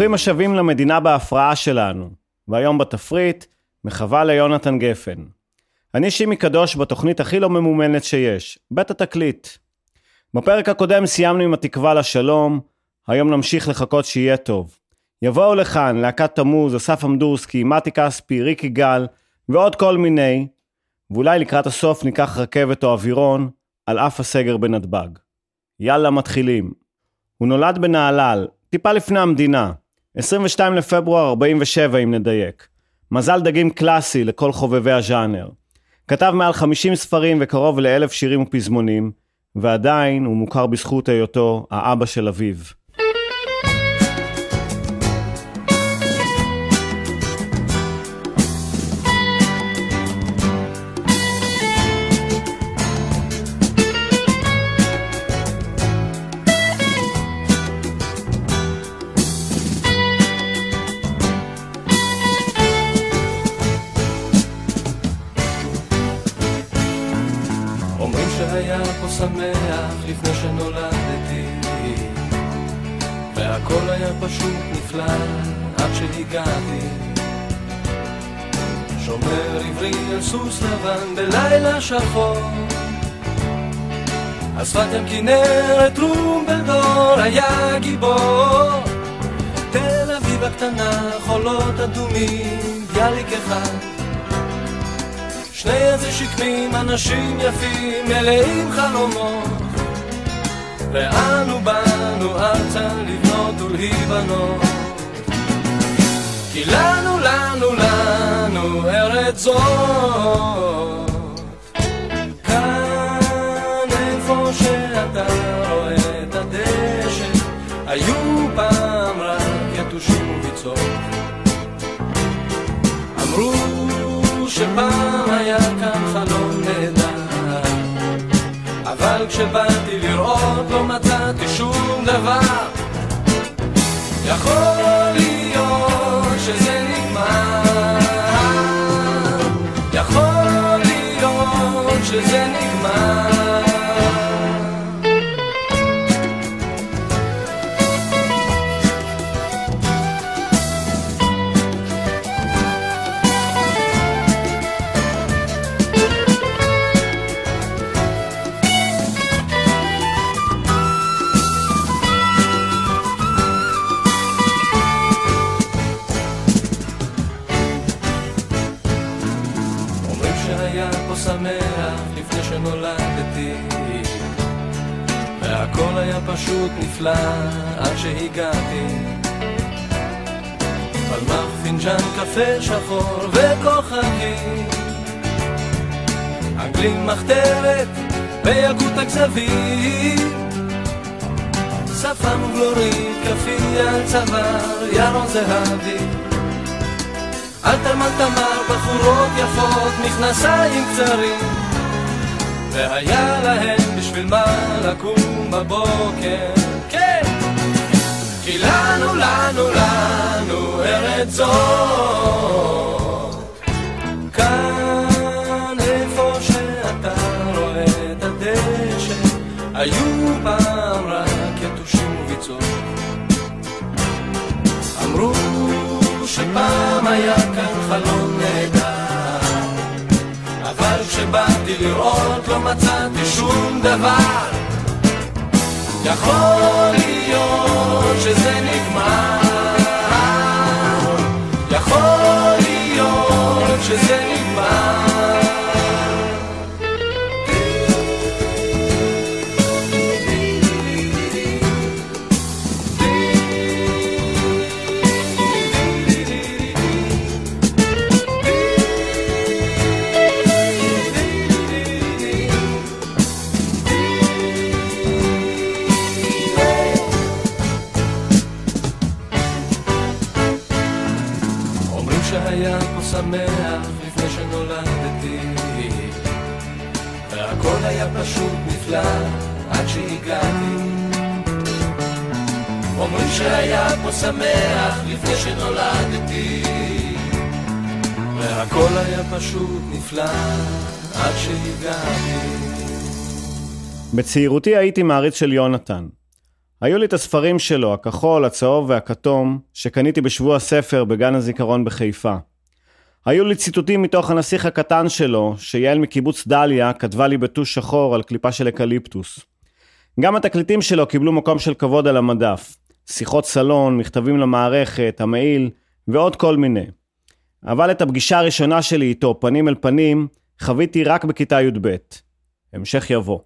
ברוכים השבים למדינה בהפרעה שלנו, והיום בתפריט, מחווה ליונתן גפן. אני שימי קדוש בתוכנית הכי לא ממומנת שיש, בית התקליט. בפרק הקודם סיימנו עם התקווה לשלום, היום נמשיך לחכות שיהיה טוב. יבואו לכאן להקת תמוז, אסף אמדורסקי, מתי כספי, ריקי גל ועוד כל מיני, ואולי לקראת הסוף ניקח רכבת או אווירון על אף הסגר בנתב"ג. יאללה מתחילים. הוא נולד בנהלל, טיפה לפני המדינה, 22 לפברואר 47 אם נדייק. מזל דגים קלאסי לכל חובבי הז'אנר. כתב מעל 50 ספרים וקרוב לאלף שירים ופזמונים, ועדיין הוא מוכר בזכות היותו האבא של אביו. והכל היה פשוט נפלא עד שהגעתי. שומר עברי על סוס לבן בלילה שחור. אספת ים כנרת טרומפלדור היה גיבור. תל אביב הקטנה חולות אדומים ביאליק אחד. שני איזה שקמים, אנשים יפים, מלאים חלומות. ואנו באנו ארצה לבנות ולהיבנות כי לנו, לנו, לנו ארץ זאת שאתה רואה את הדשא היו פעם רק יתושים וביצות אמרו שפעם היה כאן חלום נהדר אבל כשבאתי לראות לא מצאתי שום דבר שזה נגמר שמח לפני שנולדתי. והכל היה פשוט נפלא עד שהגעתי. פלמח פינג'אן קפה שחור וכוכבים אנגלים מחתרת בילקוט הכזבים. שפם ובלורית כפי על צוואר ירון זהבי אלתרמן תמר, בחורות יפות, מכנסיים קצרים והיה להם בשביל מה לקום בבוקר כן! כי לנו, לנו, לנו ארץ זאת כאן איפה שאתה רואה את הדשא היו פעם שפעם היה כאן חלום נהדר אבל כשבאתי לראות לא מצאתי שום דבר. יכול להיות שזה נגמר יכול להיות שזה נגמר שהיה פה שמח לפני שנולדתי. והכל היה פשוט נפלא עד שהגעתי. אומרים שהיה פה שמח לפני שנולדתי. והכל היה פשוט נפלא עד שהגעתי. בצעירותי הייתי מעריץ של יונתן. היו לי את הספרים שלו, הכחול, הצהוב והכתום, שקניתי בשבוע הספר בגן הזיכרון בחיפה. היו לי ציטוטים מתוך הנסיך הקטן שלו, שיעל מקיבוץ דליה כתבה לי בטוש שחור על קליפה של אקליפטוס. גם התקליטים שלו קיבלו מקום של כבוד על המדף. שיחות סלון, מכתבים למערכת, המעיל ועוד כל מיני. אבל את הפגישה הראשונה שלי איתו, פנים אל פנים, חוויתי רק בכיתה י"ב. המשך יבוא.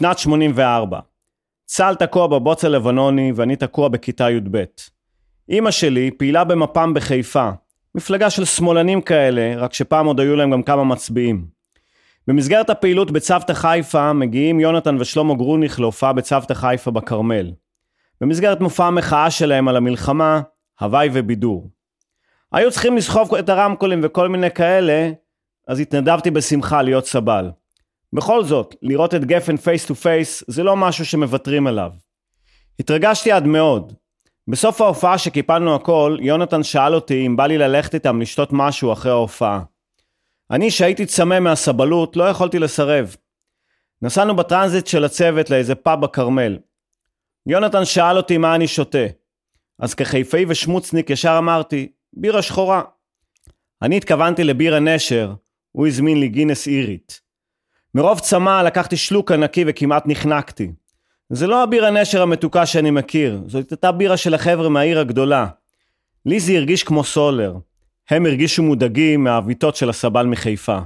שנת 84. צה"ל תקוע בבוץ הלבנוני ואני תקוע בכיתה י"ב. אימא שלי פעילה במפ"ם בחיפה, מפלגה של שמאלנים כאלה, רק שפעם עוד היו להם גם כמה מצביעים. במסגרת הפעילות בצוותא חיפה מגיעים יונתן ושלמה גרוניך להופעה בצוותא חיפה בכרמל. במסגרת מופע המחאה שלהם על המלחמה, הוואי ובידור. היו צריכים לסחוב את הרמקולים וכל מיני כאלה, אז התנדבתי בשמחה להיות סבל. בכל זאת, לראות את גפן face to face זה לא משהו שמוותרים עליו. התרגשתי עד מאוד. בסוף ההופעה שקיפלנו הכל, יונתן שאל אותי אם בא לי ללכת איתם לשתות משהו אחרי ההופעה. אני, שהייתי צמא מהסבלות, לא יכולתי לסרב. נסענו בטרנזיט של הצוות לאיזה פאב בכרמל. יונתן שאל אותי מה אני שותה. אז כחיפאי ושמוצניק ישר אמרתי, בירה שחורה. אני התכוונתי לבירה נשר, הוא הזמין לי גינס אירית. מרוב צמא לקחתי שלוק ענקי וכמעט נחנקתי. זה לא הבירה נשר המתוקה שאני מכיר, זאת הייתה בירה של החבר'ה מהעיר הגדולה. לי זה הרגיש כמו סולר. הם הרגישו מודאגים מהעוויתות של הסבל מחיפה.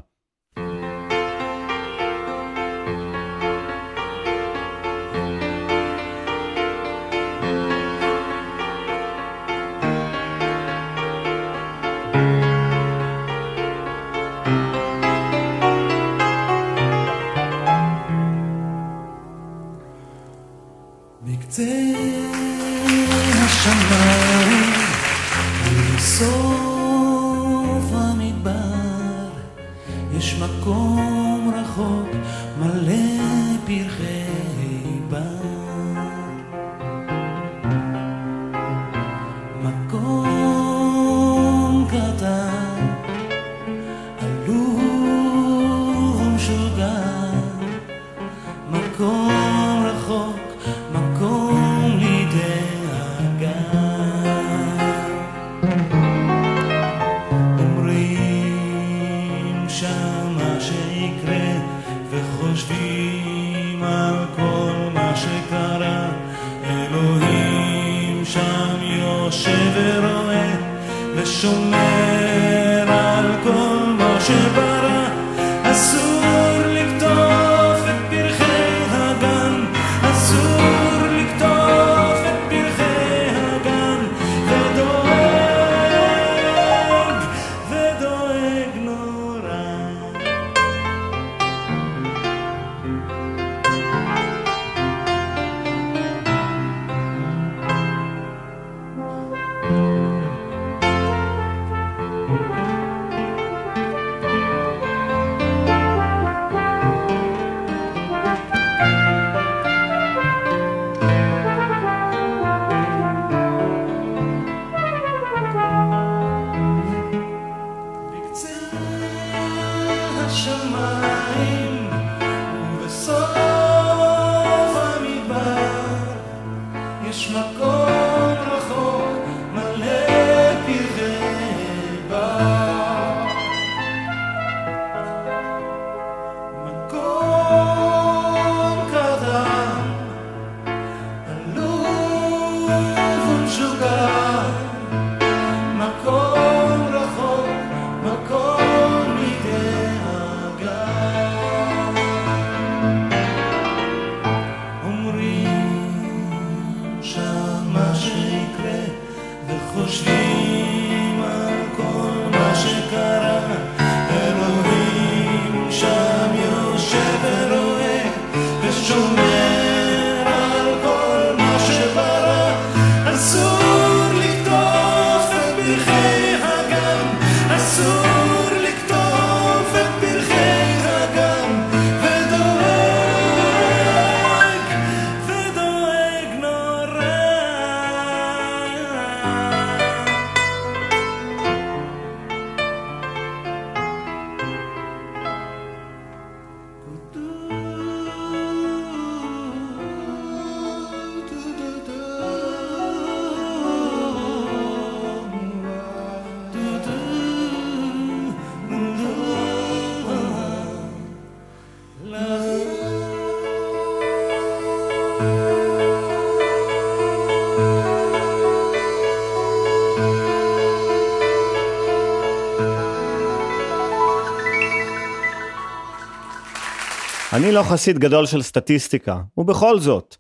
אני לא חסיד גדול של סטטיסטיקה, ובכל זאת,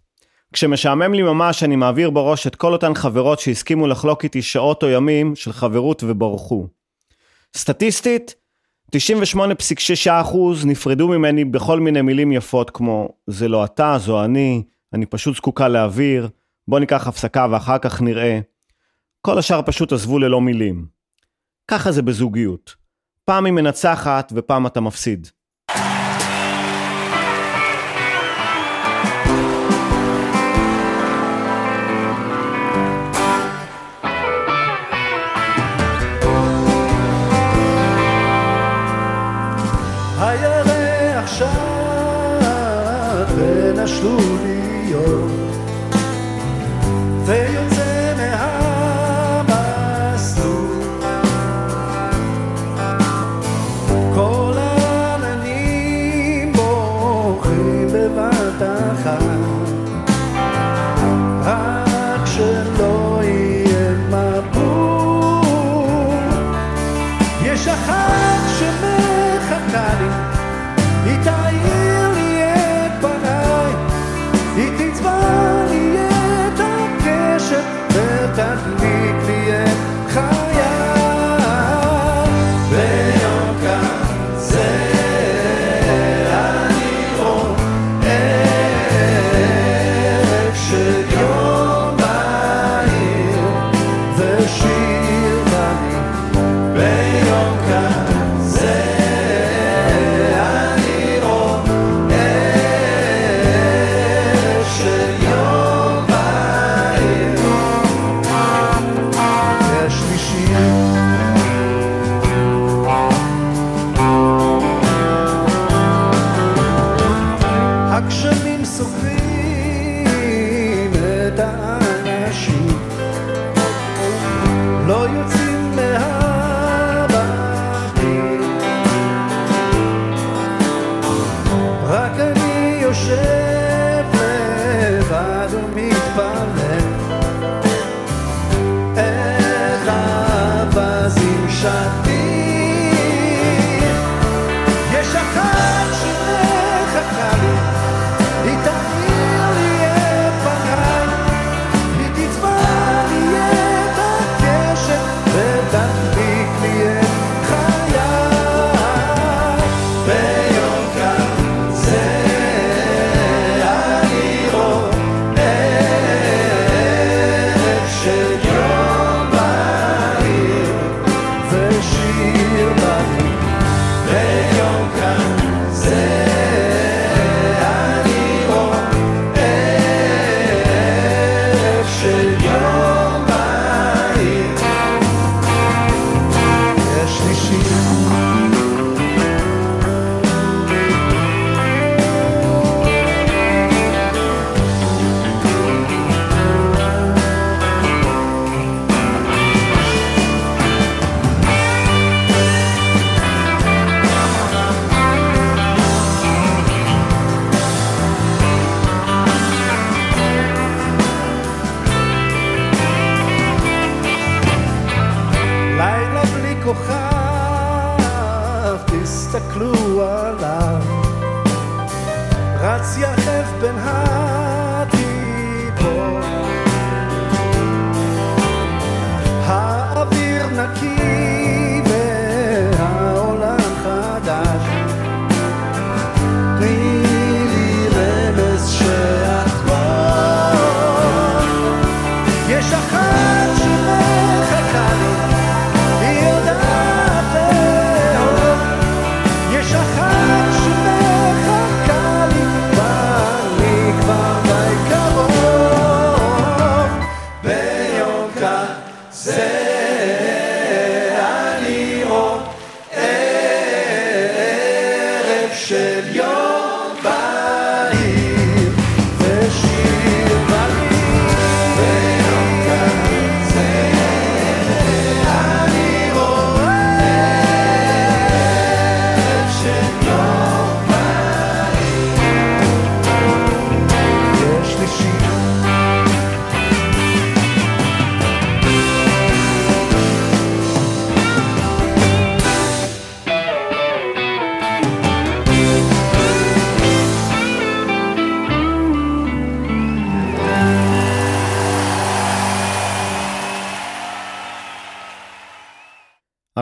כשמשעמם לי ממש אני מעביר בראש את כל אותן חברות שהסכימו לחלוק איתי שעות או ימים של חברות וברחו. סטטיסטית, 98.6% נפרדו ממני בכל מיני מילים יפות כמו זה לא אתה, זו אני, אני פשוט זקוקה לאוויר, בוא ניקח הפסקה ואחר כך נראה. כל השאר פשוט עזבו ללא מילים. ככה זה בזוגיות. פעם היא מנצחת ופעם אתה מפסיד. Ooh.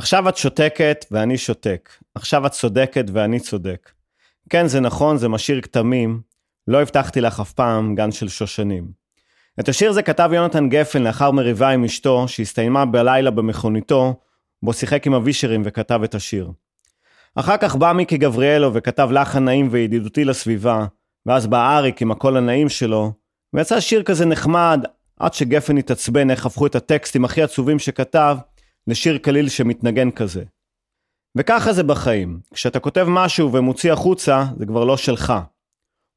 עכשיו את שותקת ואני שותק. עכשיו את צודקת ואני צודק. כן, זה נכון, זה משאיר כתמים. לא הבטחתי לך אף פעם גן של שושנים. את השיר הזה כתב יונתן גפן לאחר מריבה עם אשתו, שהסתיימה בלילה במכוניתו, בו שיחק עם אבישרים וכתב את השיר. אחר כך בא מיקי גבריאלו וכתב לחן נעים וידידותי לסביבה, ואז בא אריק עם הקול הנעים שלו, ויצא שיר כזה נחמד, עד שגפן התעצבן איך הפכו את הטקסטים הכי עצובים שכתב, לשיר קליל שמתנגן כזה. וככה זה בחיים, כשאתה כותב משהו ומוציא החוצה, זה כבר לא שלך.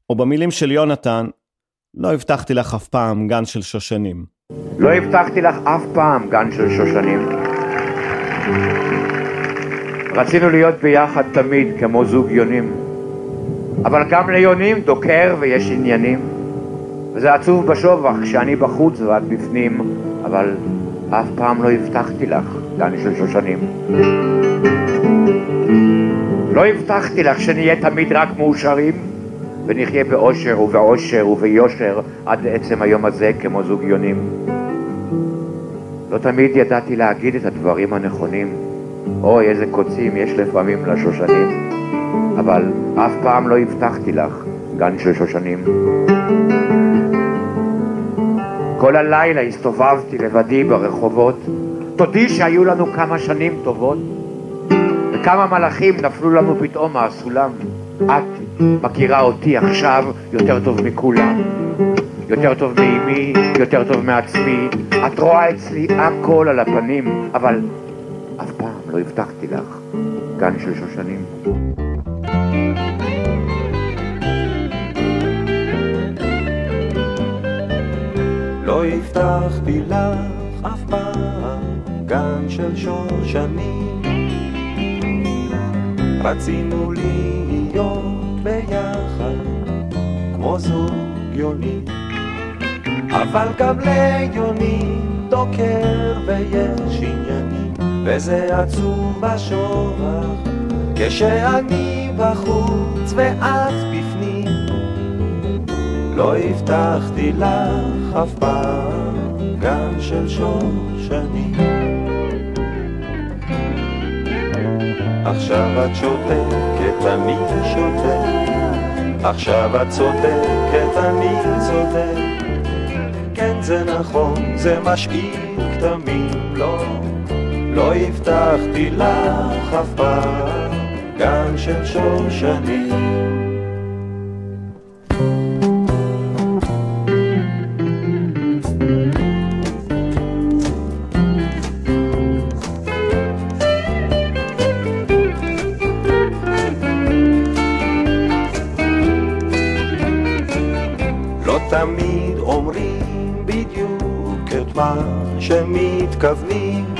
או במילים של יונתן, לא הבטחתי לך אף פעם גן של שושנים. לא הבטחתי לך אף פעם גן של שושנים. רצינו להיות ביחד תמיד כמו זוג יונים. אבל גם ליונים דוקר ויש עניינים. וזה עצוב בשובח כשאני בחוץ ואת בפנים, אבל אף פעם לא הבטחתי לך גן של שושנים. לא הבטחתי לך שנהיה תמיד רק מאושרים, ונחיה באושר ובעושר וביושר עד עצם היום הזה כמו זוג יונים. לא תמיד ידעתי להגיד את הדברים הנכונים. אוי, איזה קוצים יש לפעמים לשושנים. אבל אף פעם לא הבטחתי לך גן של שושנים. כל הלילה הסתובבתי לבדי ברחובות. תודי שהיו לנו כמה שנים טובות, וכמה מלאכים נפלו לנו פתאום מהסולם. את מכירה אותי עכשיו יותר טוב מכולם. יותר טוב מאימי, יותר טוב מעצמי. את רואה אצלי הכל על הפנים, אבל אף פעם לא הבטחתי לך גן של שושנים. לא הבטחתי לך אף פעם גן של שושנים רצינו להיות ביחד כמו זוג יונים אבל גם ליונים דוקר ויש עניינים וזה עצוב בשובח, כשאני בחוץ ואת בפנים. לא הבטחתי לך אף פעם גן של שושנים. עכשיו את שותקת, אני שותק. עכשיו את צודקת, אני צודק. כן, זה נכון, זה משאיר כתמים, לא, לא הבטחתי לך אף פעם גן של שושנים. שמתכוונים.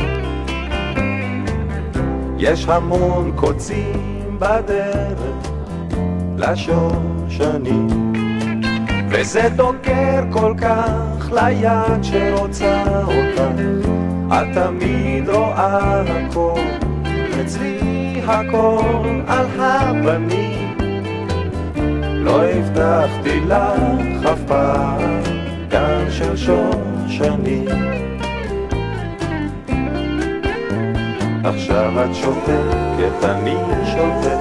יש המון קוצים בדרך לשושנים, וזה דוקר כל כך ליד שרוצה אותך. את תמיד רואה הכל, אצלי הכל על הפנים. לא הבטחתי לך אף פעם גן של שושנים. עכשיו את שותקת, אני שותק.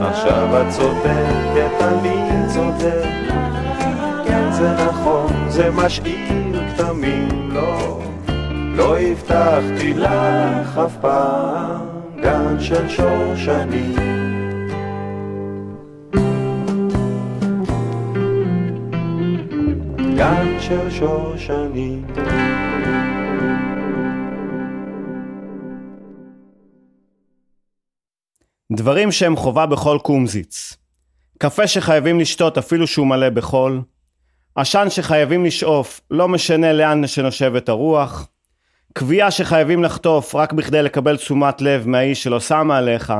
עכשיו את צודקת, אני צודק. כן, זה נכון, זה משאיר כתמים, לא, לא הבטחתי לך אף פעם גן של שושנים. גן של שושנים. דברים שהם חובה בכל קומזיץ. קפה שחייבים לשתות אפילו שהוא מלא בחול. עשן שחייבים לשאוף, לא משנה לאן שנושבת הרוח. קביעה שחייבים לחטוף רק בכדי לקבל תשומת לב מהאיש שלא שמה עליך.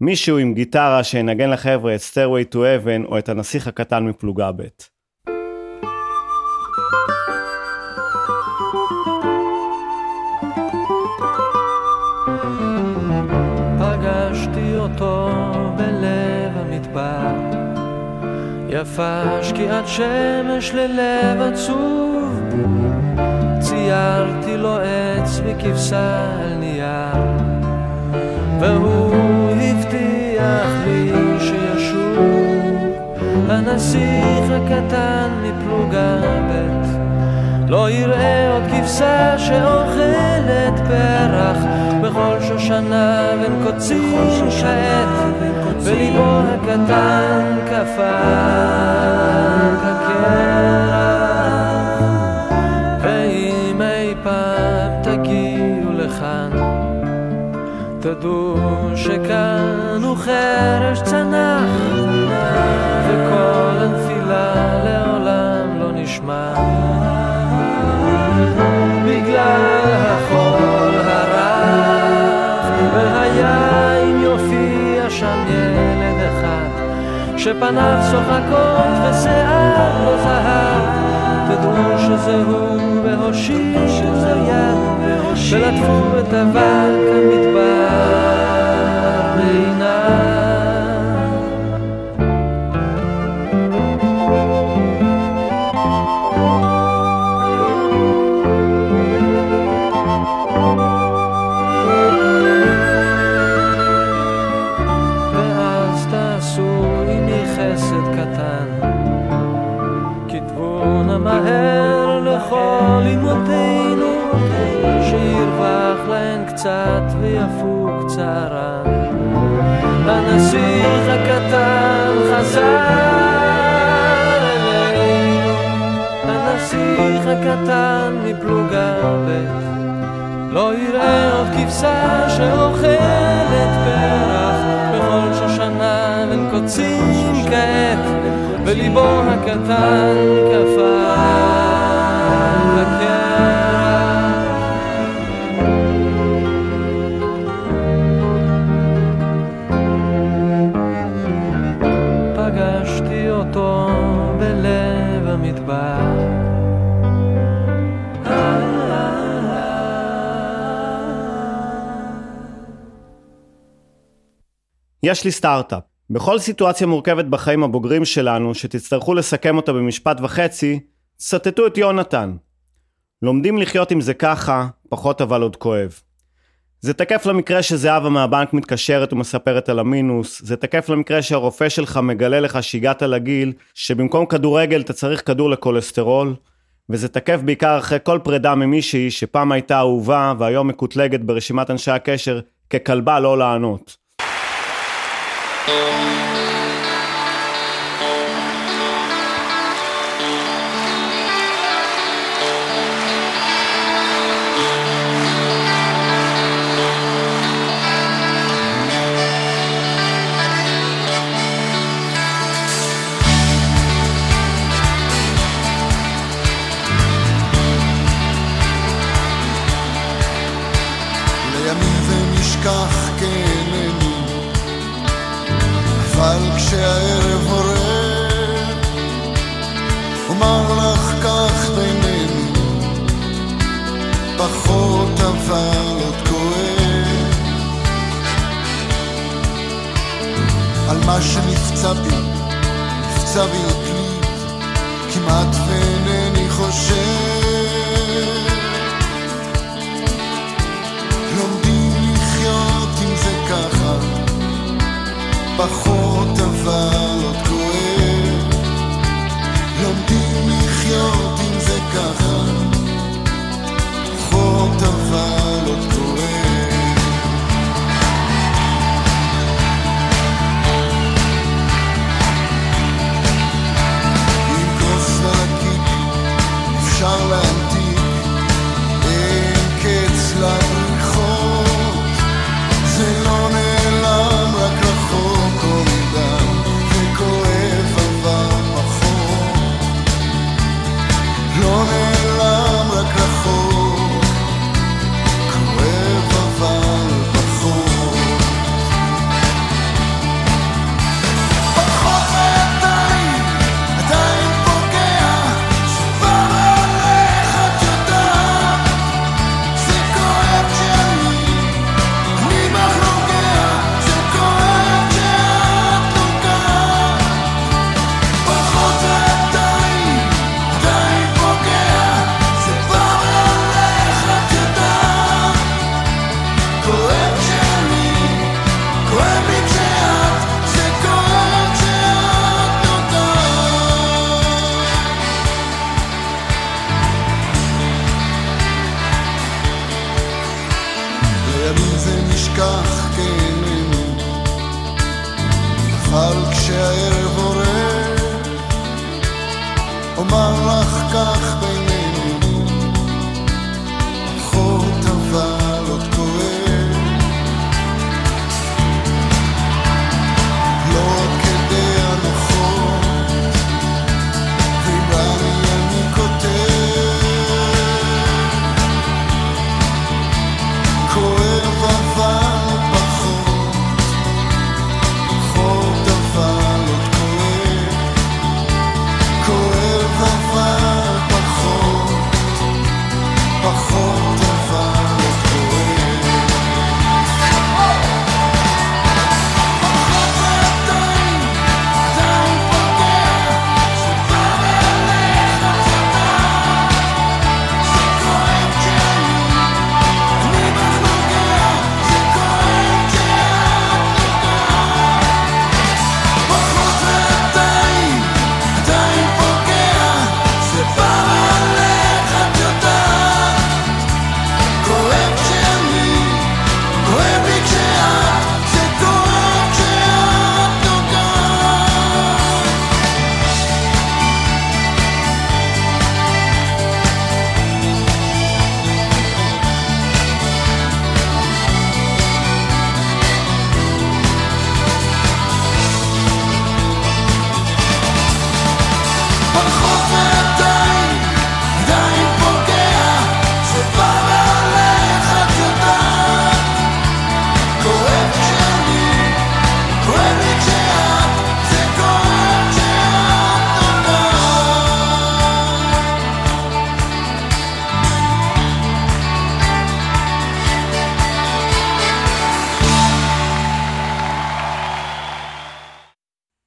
מישהו עם גיטרה שינגן לחבר'ה את Stairway to Heaven או את הנסיך הקטן מפלוגה ב'. יפה שקיעת שמש ללב עצוב ציירתי לו עץ וכבשה על נייר. והוא הבטיח לי שישוב הנסיך הקטן מפלוגה ב' לא יראה עוד כבשה שאוכלת פרח. בכל שושנה בין קוצים כעת וליבו הקטן קפא כקרח. ואם אי פעם תגיעו לכאן תדעו שכאן הוא חרש צנח וכל הנפילה לעולם לא נשמע שפניו צוחקות ושיער לא זהב. תדעו שזה הוא והושיטו יד ולטפו את אבק המדבר קצת ויפוג צערן הנסיך הקטן חזר אלינו הנסיך הקטן מפלוגה ב' לא יראה עוד כבשה שאוכלת פרח. בכל שושנה בין קוצים כעת וליבו הקטן קפא יש לי סטארט-אפ. בכל סיטואציה מורכבת בחיים הבוגרים שלנו, שתצטרכו לסכם אותה במשפט וחצי, צטטו את יונתן. לומדים לחיות עם זה ככה, פחות אבל עוד כואב. זה תקף למקרה שזהבה מהבנק מתקשרת ומספרת על המינוס, זה תקף למקרה שהרופא שלך מגלה לך שהגעת לגיל שבמקום כדורגל אתה צריך כדור לכולסטרול, וזה תקף בעיקר אחרי כל פרידה ממישהי שפעם הייתה אהובה והיום מקוטלגת ברשימת אנשי הקשר ככלבה לא לענות. Thank you.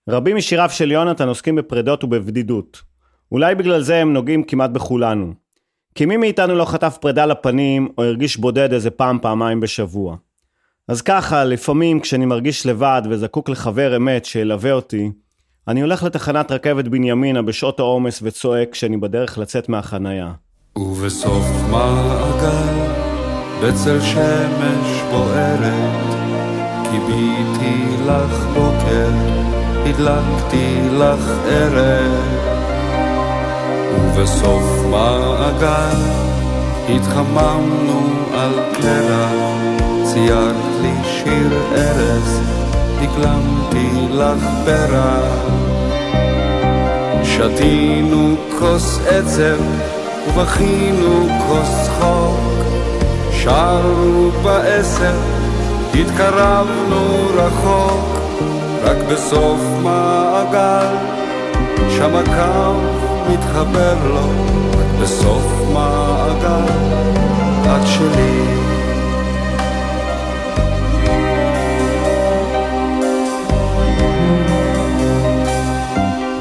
רבים משיריו של יונתן עוסקים בפרדות ובבדידות. אולי בגלל זה הם נוגעים כמעט בכולנו. כי מי מאיתנו לא חטף פרידה לפנים, או הרגיש בודד איזה פעם, פעמיים בשבוע. אז ככה, לפעמים כשאני מרגיש לבד וזקוק לחבר אמת שילווה אותי, אני הולך לתחנת רכבת בנימינה בשעות העומס וצועק כשאני בדרך לצאת מהחנייה. ובסוף מעגל, בצל שמש בוערת, כיביתי לך בוקר, הדלקתי לך ערב. ובסוף מעגל, התחממנו על קרח, ציירת לי שיר ארז, הקלמתי לך פרח. שתינו כוס עצב ובכינו כוס צחוק, שרנו בעשר, התקרבנו רחוק, רק בסוף מעגל, שם הקו מתחבר לו, רק בסוף מעגל, את שלי.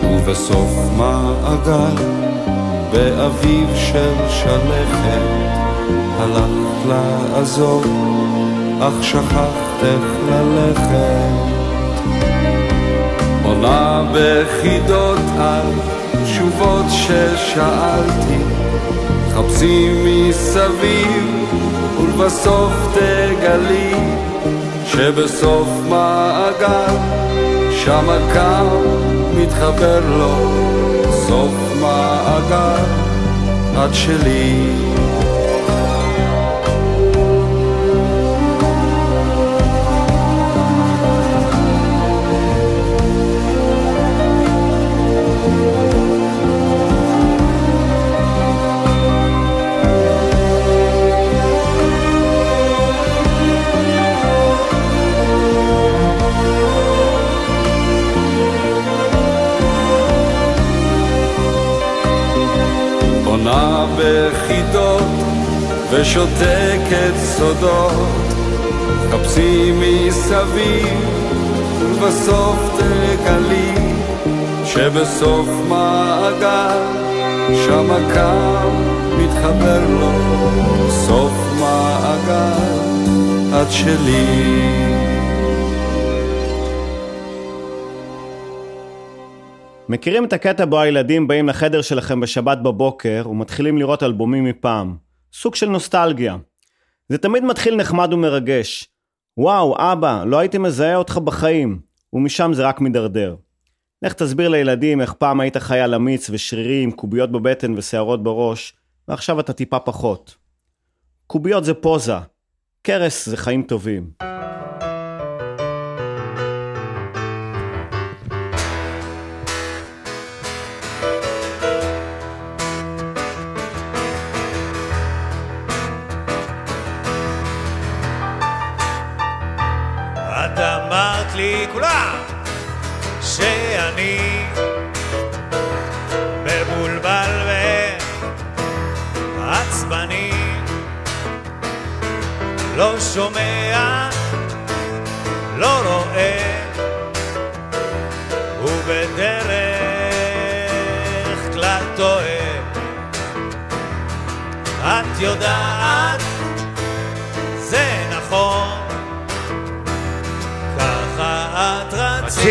ובסוף מעגל, באביב של שלכת, הלכת לעזור, אך שכחת איך ללכת. עונה בחידות על תשובות ששאלתי, חפשי מסביב, ולבסוף תגלי, שבסוף מעגל, שם הקו מתחבר לו, סוף מעגל, את שלי. עונה בחידות ושותקת סודות, חפשי מסביב ובסוף תגלי שבסוף מעגל שם הקו מתחבר לו, סוף מעגל את שלי. מכירים את הקטע בו הילדים באים לחדר שלכם בשבת בבוקר ומתחילים לראות אלבומים מפעם? סוג של נוסטלגיה. זה תמיד מתחיל נחמד ומרגש. וואו, אבא, לא הייתי מזהה אותך בחיים. ומשם זה רק מידרדר. לך תסביר לילדים איך פעם היית חייל אמיץ ושרירי עם קוביות בבטן ושערות בראש, ועכשיו אתה טיפה פחות. קוביות זה פוזה, קרס זה חיים טובים.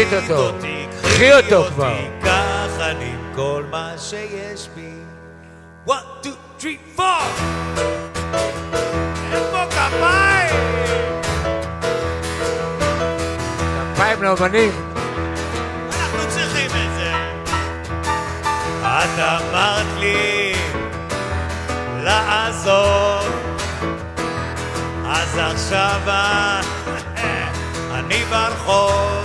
רצית אותו. קחי אותו כבר. קח אני כל מה שיש בי. one, two, three, four! איפה כפיים? כפיים לאומנים. אנחנו צריכים את זה. את אמרת לי לעזוב, אז עכשיו אני ברחוב.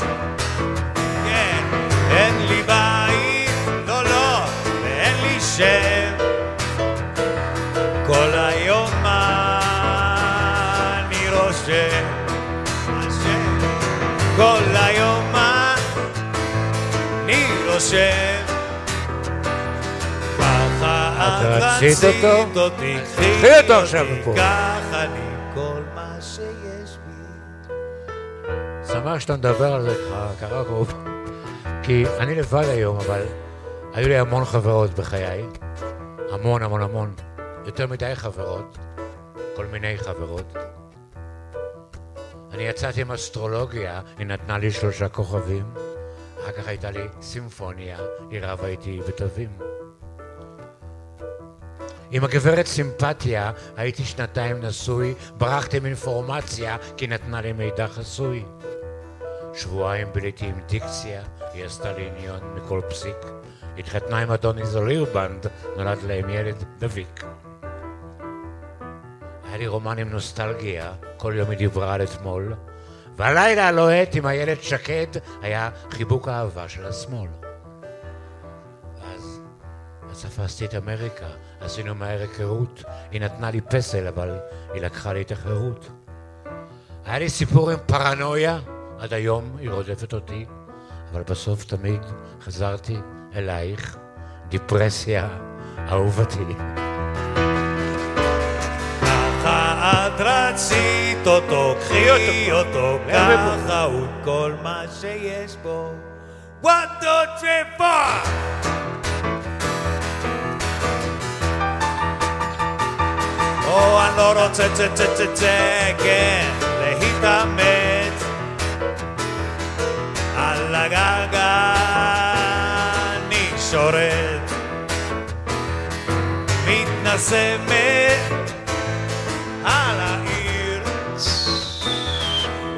שם. כל היום אני רושם. כל היום אני רושם. ככה את רצית אותו? קחי אותו עכשיו מפה. קח אני כל מה שיש בי. שמח שאתה מדבר על זה, קרקוב. כי אני לבד היום, אבל היו לי המון חברות בחיי. המון, המון, המון. יותר מדי חברות. כל מיני חברות. אני יצאתי עם אסטרולוגיה, היא נתנה לי שלושה כוכבים. אחר כך הייתה לי סימפוניה, היא רבה איתי בתווים. עם הגברת סימפתיה הייתי שנתיים נשוי, ברחתי עם אינפורמציה כי נתנה לי מידע חסוי. שבועיים ביליתי עם דיקציה, היא עשתה לי עניון מכל פסיק. התחתנה עם אדוני זולירבנד, נולד להם ילד דביק. היה לי רומן עם נוסטלגיה, כל יום היא דיברה על אתמול, והלילה הלוהט עם הילד שקד היה חיבוק האהבה של השמאל. ואז, אז תפסתי את אמריקה, עשינו מהר היכרות, היא נתנה לי פסל, אבל היא לקחה לי את החירות. היה לי סיפור עם פרנויה, עד היום היא רודפת אותי, אבל בסוף תמיד חזרתי אלייך, דיפרסיה, אהובתי. ככה את רצית אותו, קחי אותו, ככה הוא כל מה שיש בו. one, two, three, four! או, אני לא רוצה צה צה צה צה, כן, להתאמץ שורת מתנשמת על העיר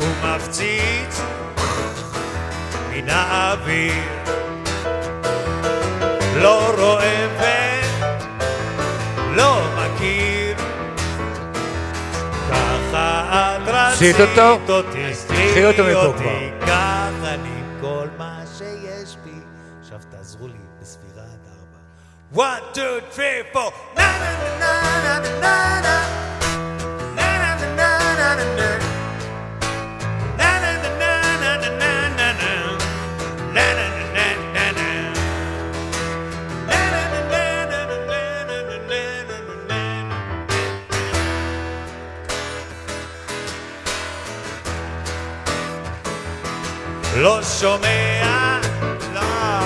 ומפציץ מן האוויר לא רואה ולא מכיר ככה את רצית? אותי אז תקחי אותו מפה כבר. One, two, three, four. Na na na na na na. na. Lo somea la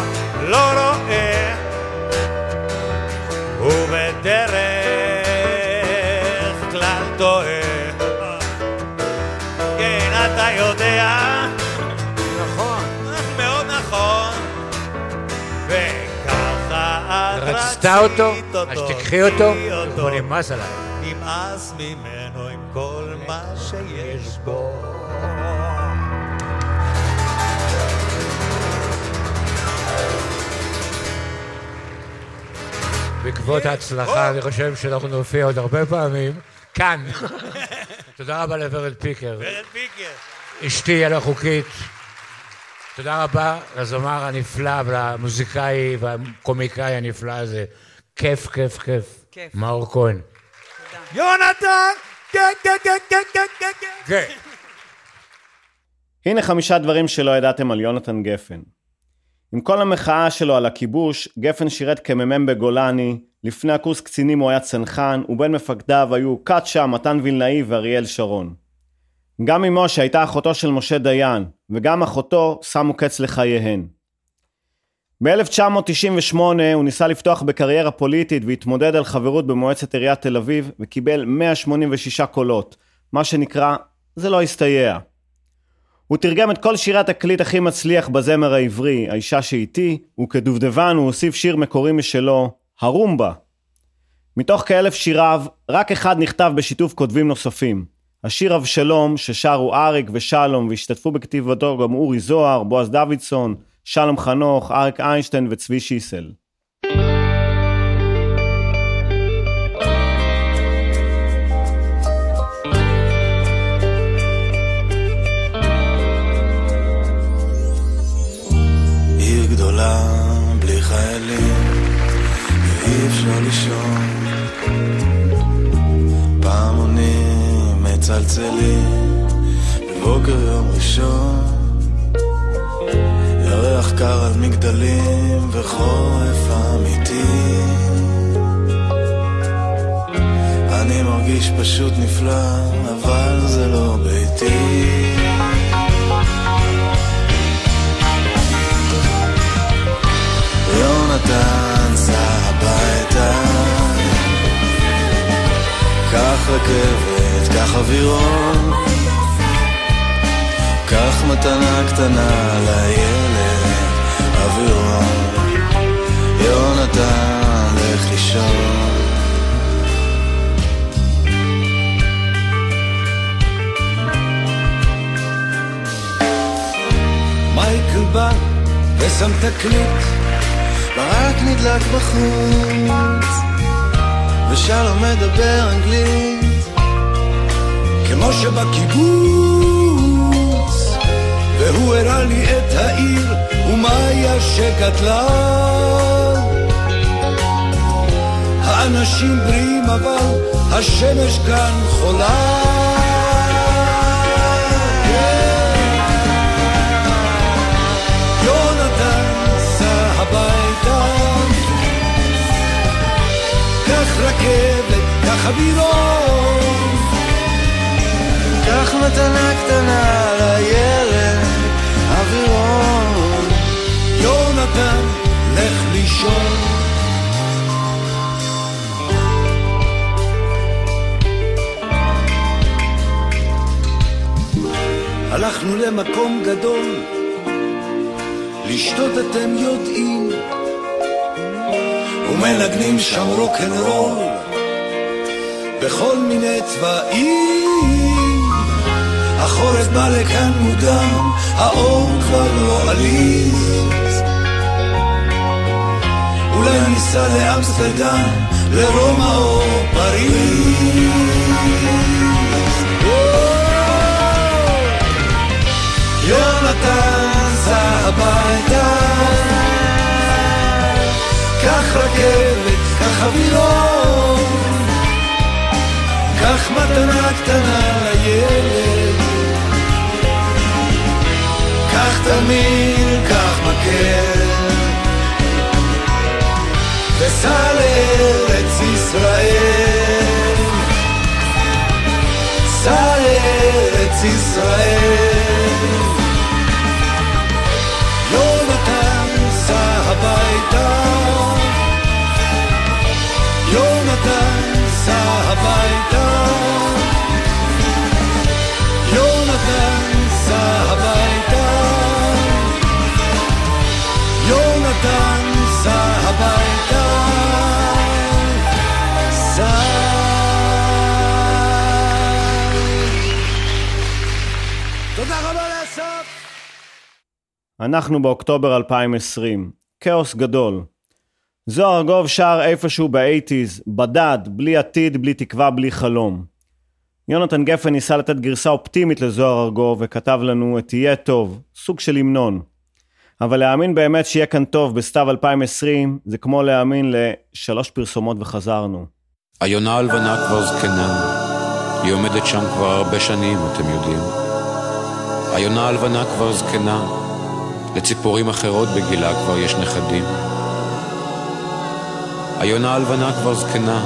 loro רצתה אותו, אז תקחי אותו. הוא נמאס עליי. נמאס ממנו עם כל מה שיש בו. בעקבות ההצלחה, אני חושב שאנחנו נופיע עוד הרבה פעמים, כאן. תודה רבה לוורד פיקר, ורד פיקר. אשתי הלא-חוקית. תודה רבה לזמר הנפלא ולמוזיקאי והקומיקאי הנפלא הזה. כיף, כיף, כיף. כיף. מאור כהן. יונתן! כן, כן, כן, כן, כן, כן, כן. כן. הנה חמישה דברים שלא ידעתם על יונתן גפן. עם כל המחאה שלו על הכיבוש, גפן שירת כמ"מ בגולני, לפני הקורס קצינים הוא היה צנחן, ובין מפקדיו היו קאצ'ה, מתן וילנאי ואריאל שרון. גם אמו שהייתה אחותו של משה דיין, וגם אחותו שמו קץ לחייהן. ב-1998 הוא ניסה לפתוח בקריירה פוליטית והתמודד על חברות במועצת עיריית תל אביב וקיבל 186 קולות, מה שנקרא, זה לא הסתייע. הוא תרגם את כל שירי התקליט הכי מצליח בזמר העברי, האישה שאיתי, וכדובדבן הוא הוסיף שיר מקורי משלו, הרומבה. מתוך כאלף שיריו, רק אחד נכתב בשיתוף כותבים נוספים. השיר אבשלום, ששרו אריק ושלום והשתתפו בכתיבתו גם אורי זוהר, בועז דוידסון, שלום חנוך, אריק איינשטיין וצבי שיסל. עיר גדולה בלי חיילים, ואי אפשר לישון. מצלצלים בבוקר יום ראשון. ירח קר על מגדלים וחורף אמיתי. אני מרגיש פשוט נפלא אבל זה לא ביתי. יונתן סע הביתה. קח רכבת נפתח אווירון. קח מתנה קטנה לילד אווירון. יונתן לך לישון. מייקל בא ושם תקליט ברק נדלק בחוץ ושלום מדבר אנגלית. כמו שבקיבוץ והוא הראה לי את העיר ומאיה שגדלה. האנשים בריאים אבל השמש כאן חולה. יונתן, קח מתנה קטנה לילד אווירון. יונתן, לך לישון. הלכנו למקום גדול לשתות אתם יודעים ומנגנים שם רוקנרול בכל מיני צבעים החורף בא לכאן מוקדם, האור כבר לא עליז. אולי ניסע לאמסטרדם, לרומא או פריז. יונתן, סע הביתה. קח רכבת, קח אווירון קח מתנה קטנה לילד קח תמיר, קח מקל. וסע לארץ ישראל. סע לארץ ישראל. יונתן, סע הביתה. יונתן, סע הביתה אנחנו באוקטובר 2020. כאוס גדול. זוהר ארגוב שר איפשהו באייטיז, בדד, בלי עתיד, בלי תקווה, בלי חלום. יונתן גפן ניסה לתת גרסה אופטימית לזוהר ארגוב וכתב לנו את "תהיה טוב", סוג של המנון. אבל להאמין באמת שיהיה כאן טוב בסתיו 2020, זה כמו להאמין לשלוש פרסומות וחזרנו. היונה הלבנה כבר זקנה, היא עומדת שם כבר הרבה שנים, אתם יודעים. היונה הלבנה כבר זקנה, לציפורים אחרות בגילה כבר יש נכדים. היונה הלבנה כבר זקנה,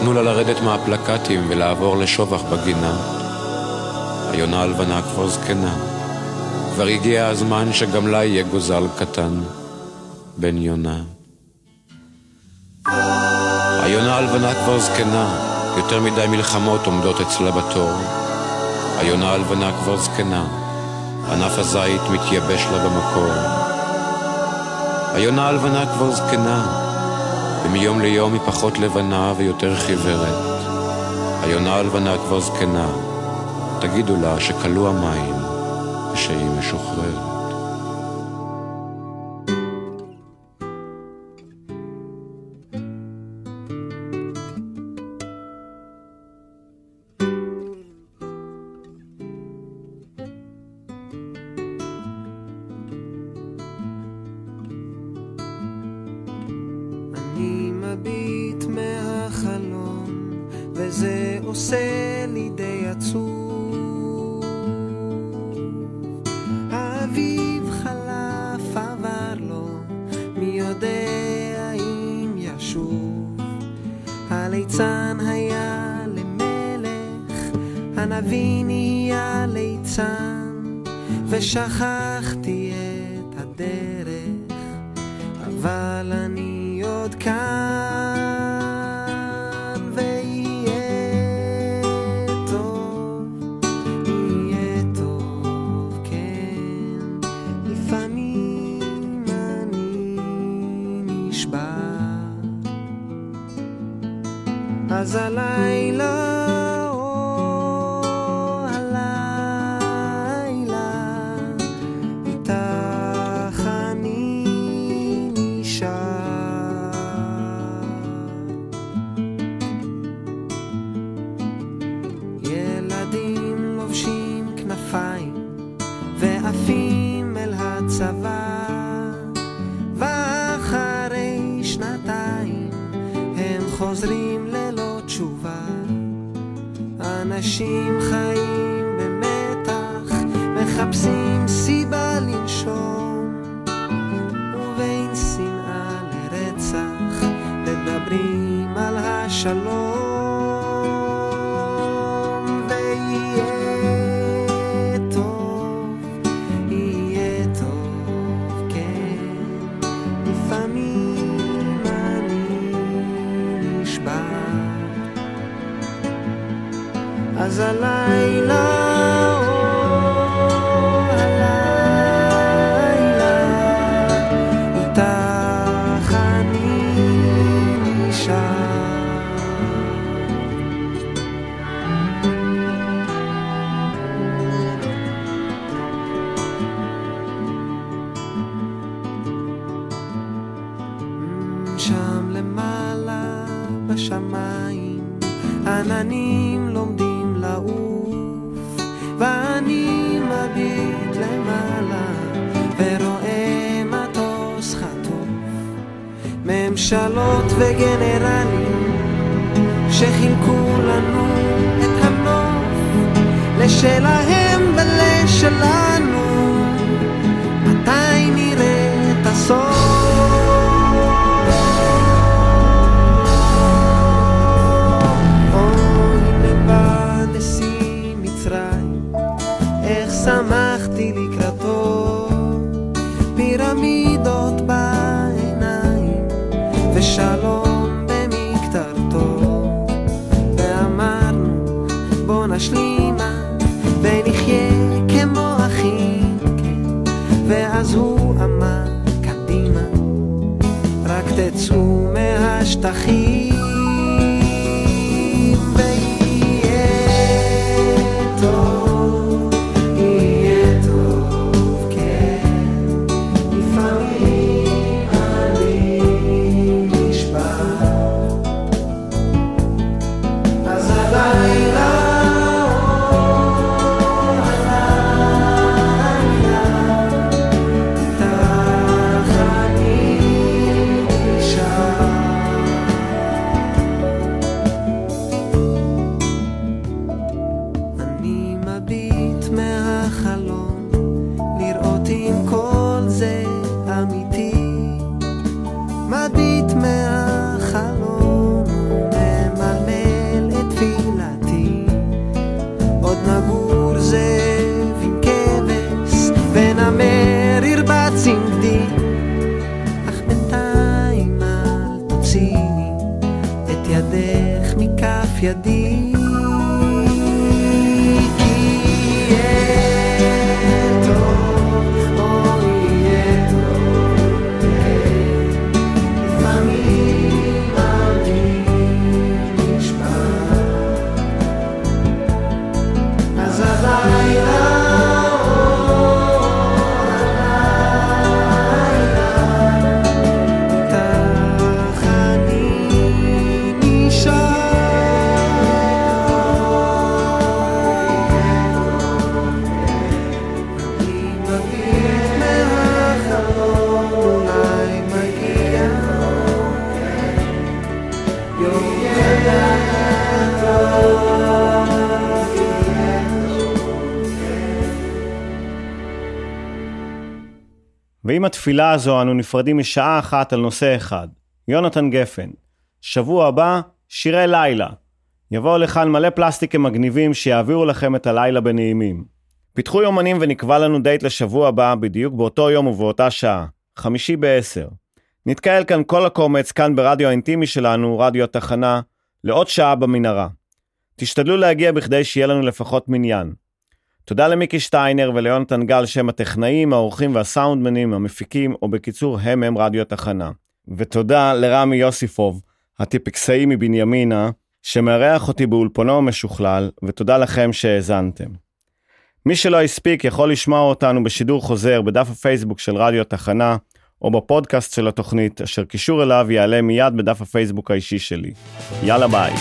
תנו לה לרדת מהפלקטים ולעבור לשובח בגינה. היונה הלבנה כבר זקנה, כבר הגיע הזמן שגם לה יהיה גוזל קטן, בן יונה. היונה הלבנה כבר זקנה, יותר מדי מלחמות עומדות אצלה בתור. היונה הלבנה כבר זקנה, ענף הזית מתייבש לה במקור. היונה הלבנה כבר זקנה, ומיום ליום היא פחות לבנה ויותר חיוורת. היונה הלבנה כבר זקנה, תגידו לה שכלו המים ושהיא משוחררת. עצוב. האביב חלף עבר לו, מי יודע אם ישוב. הליצן היה למלך, הנביא נהיה ליצן, ושכחתי את הדרך. אבל אני עוד כאן, אז הלילה, אז הלילה, ועם התפילה הזו אנו נפרדים משעה אחת על נושא אחד. יונתן גפן. שבוע הבא, שירי לילה. יבואו לכאן מלא פלסטיקים מגניבים שיעבירו לכם את הלילה בנעימים. פיתחו יומנים ונקבע לנו דייט לשבוע הבא בדיוק באותו יום ובאותה שעה. חמישי בעשר. נתקהל כאן כל הקומץ כאן ברדיו האינטימי שלנו, רדיו התחנה, לעוד שעה במנהרה. תשתדלו להגיע בכדי שיהיה לנו לפחות מניין. תודה למיקי שטיינר וליונתן גל שהם הטכנאים, העורכים והסאונדמנים, המפיקים, או בקיצור הם הם רדיו התחנה. ותודה לרמי יוסיפוב, הטיפקסאי מבנימינה, שמארח אותי באולפנו המשוכלל, ותודה לכם שהאזנתם. מי שלא הספיק יכול לשמוע אותנו בשידור חוזר בדף הפייסבוק של רדיו תחנה, או בפודקאסט של התוכנית, אשר קישור אליו יעלה מיד בדף הפייסבוק האישי שלי. יאללה ביי.